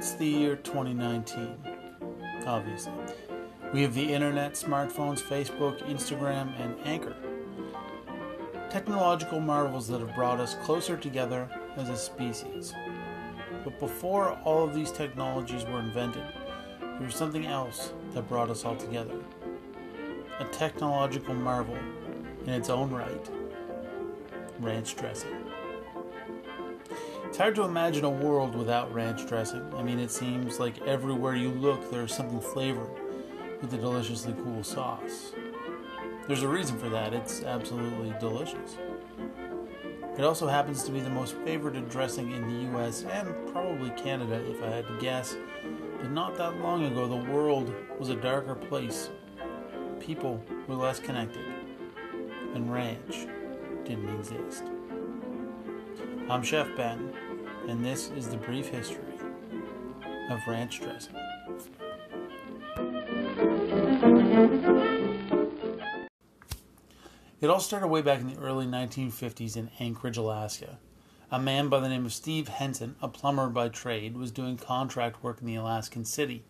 It's the year 2019, obviously. We have the internet, smartphones, Facebook, Instagram, and Anchor. Technological marvels that have brought us closer together as a species. But before all of these technologies were invented, there was something else that brought us all together. A technological marvel in its own right ranch dressing. It's hard to imagine a world without ranch dressing. I mean, it seems like everywhere you look, there's something flavored with a deliciously cool sauce. There's a reason for that, it's absolutely delicious. It also happens to be the most favorited dressing in the US and probably Canada, if I had to guess. But not that long ago, the world was a darker place. People were less connected, and ranch didn't exist. I'm Chef Ben, and this is the brief history of ranch dressing. It all started way back in the early 1950s in Anchorage, Alaska. A man by the name of Steve Henson, a plumber by trade, was doing contract work in the Alaskan city.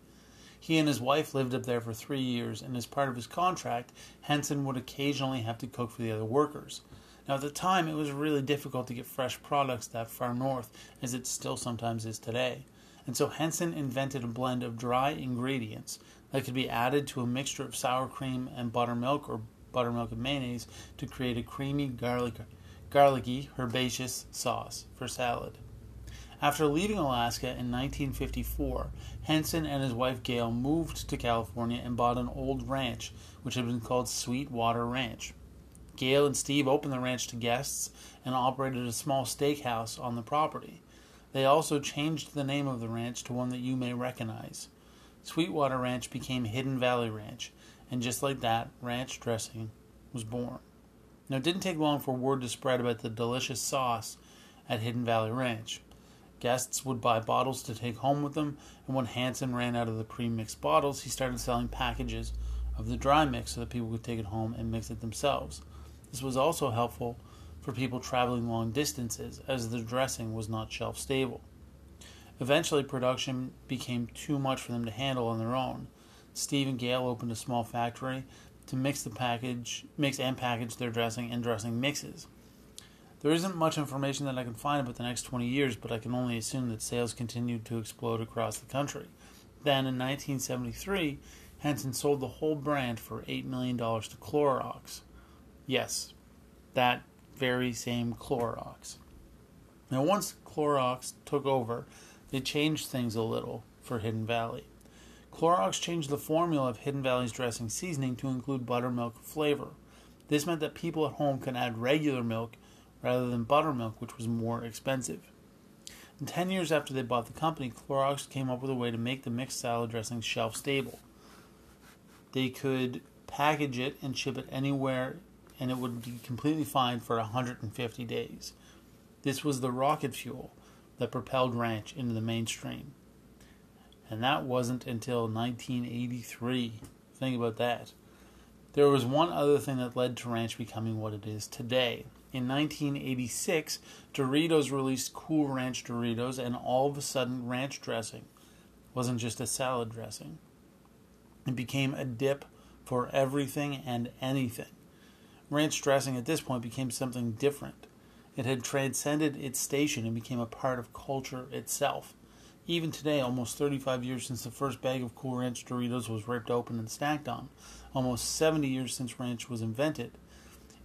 He and his wife lived up there for three years, and as part of his contract, Henson would occasionally have to cook for the other workers. Now, at the time, it was really difficult to get fresh products that far north, as it still sometimes is today. And so Henson invented a blend of dry ingredients that could be added to a mixture of sour cream and buttermilk or buttermilk and mayonnaise to create a creamy, garlic, garlicky, herbaceous sauce for salad. After leaving Alaska in 1954, Henson and his wife Gail moved to California and bought an old ranch, which had been called Sweetwater Ranch. Gail and Steve opened the ranch to guests and operated a small steakhouse on the property. They also changed the name of the ranch to one that you may recognize. Sweetwater Ranch became Hidden Valley Ranch, and just like that, ranch dressing was born. Now, it didn't take long for word to spread about the delicious sauce at Hidden Valley Ranch. Guests would buy bottles to take home with them, and when Henson ran out of the pre mixed bottles, he started selling packages of the dry mix so that people could take it home and mix it themselves. This was also helpful for people traveling long distances, as the dressing was not shelf stable. Eventually, production became too much for them to handle on their own. Steve and Gail opened a small factory to mix the package, mix and package their dressing and dressing mixes. There isn't much information that I can find about the next 20 years, but I can only assume that sales continued to explode across the country. Then, in 1973, Henson sold the whole brand for $8 million to Clorox. Yes, that very same Clorox. Now, once Clorox took over, they changed things a little for Hidden Valley. Clorox changed the formula of Hidden Valley's dressing seasoning to include buttermilk flavor. This meant that people at home could add regular milk rather than buttermilk, which was more expensive. And ten years after they bought the company, Clorox came up with a way to make the mixed salad dressing shelf stable. They could package it and ship it anywhere, and it would be completely fine for 150 days. This was the rocket fuel that propelled ranch into the mainstream. And that wasn't until 1983. Think about that. There was one other thing that led to ranch becoming what it is today. In 1986, Doritos released Cool Ranch Doritos, and all of a sudden, ranch dressing wasn't just a salad dressing. It became a dip for everything and anything. Ranch dressing at this point became something different. It had transcended its station and became a part of culture itself. Even today, almost 35 years since the first bag of Cool Ranch Doritos was ripped open and snacked on, almost 70 years since ranch was invented,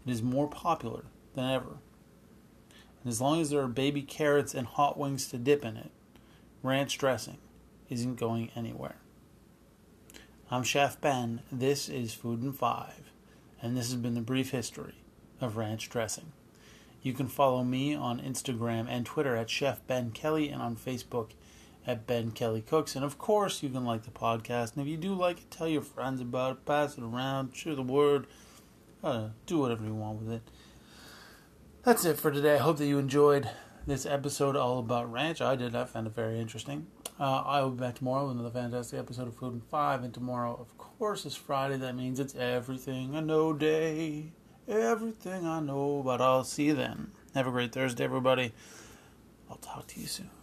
it is more popular than ever. And as long as there are baby carrots and hot wings to dip in it, ranch dressing isn't going anywhere. I'm Chef Ben. This is Food and Five, and this has been the brief history of ranch dressing. You can follow me on Instagram and Twitter at Chef Ben Kelly and on Facebook at Ben Kelly Cooks. And of course, you can like the podcast. And if you do like it, tell your friends about it, pass it around, share the word, uh, do whatever you want with it. That's it for today. I hope that you enjoyed this episode all about ranch. I did. I found it very interesting. Uh, I will be back tomorrow with another fantastic episode of Food and Five. And tomorrow, of course, is Friday. That means it's everything I know day. Everything I know. But I'll see you then. Have a great Thursday, everybody. I'll talk to you soon.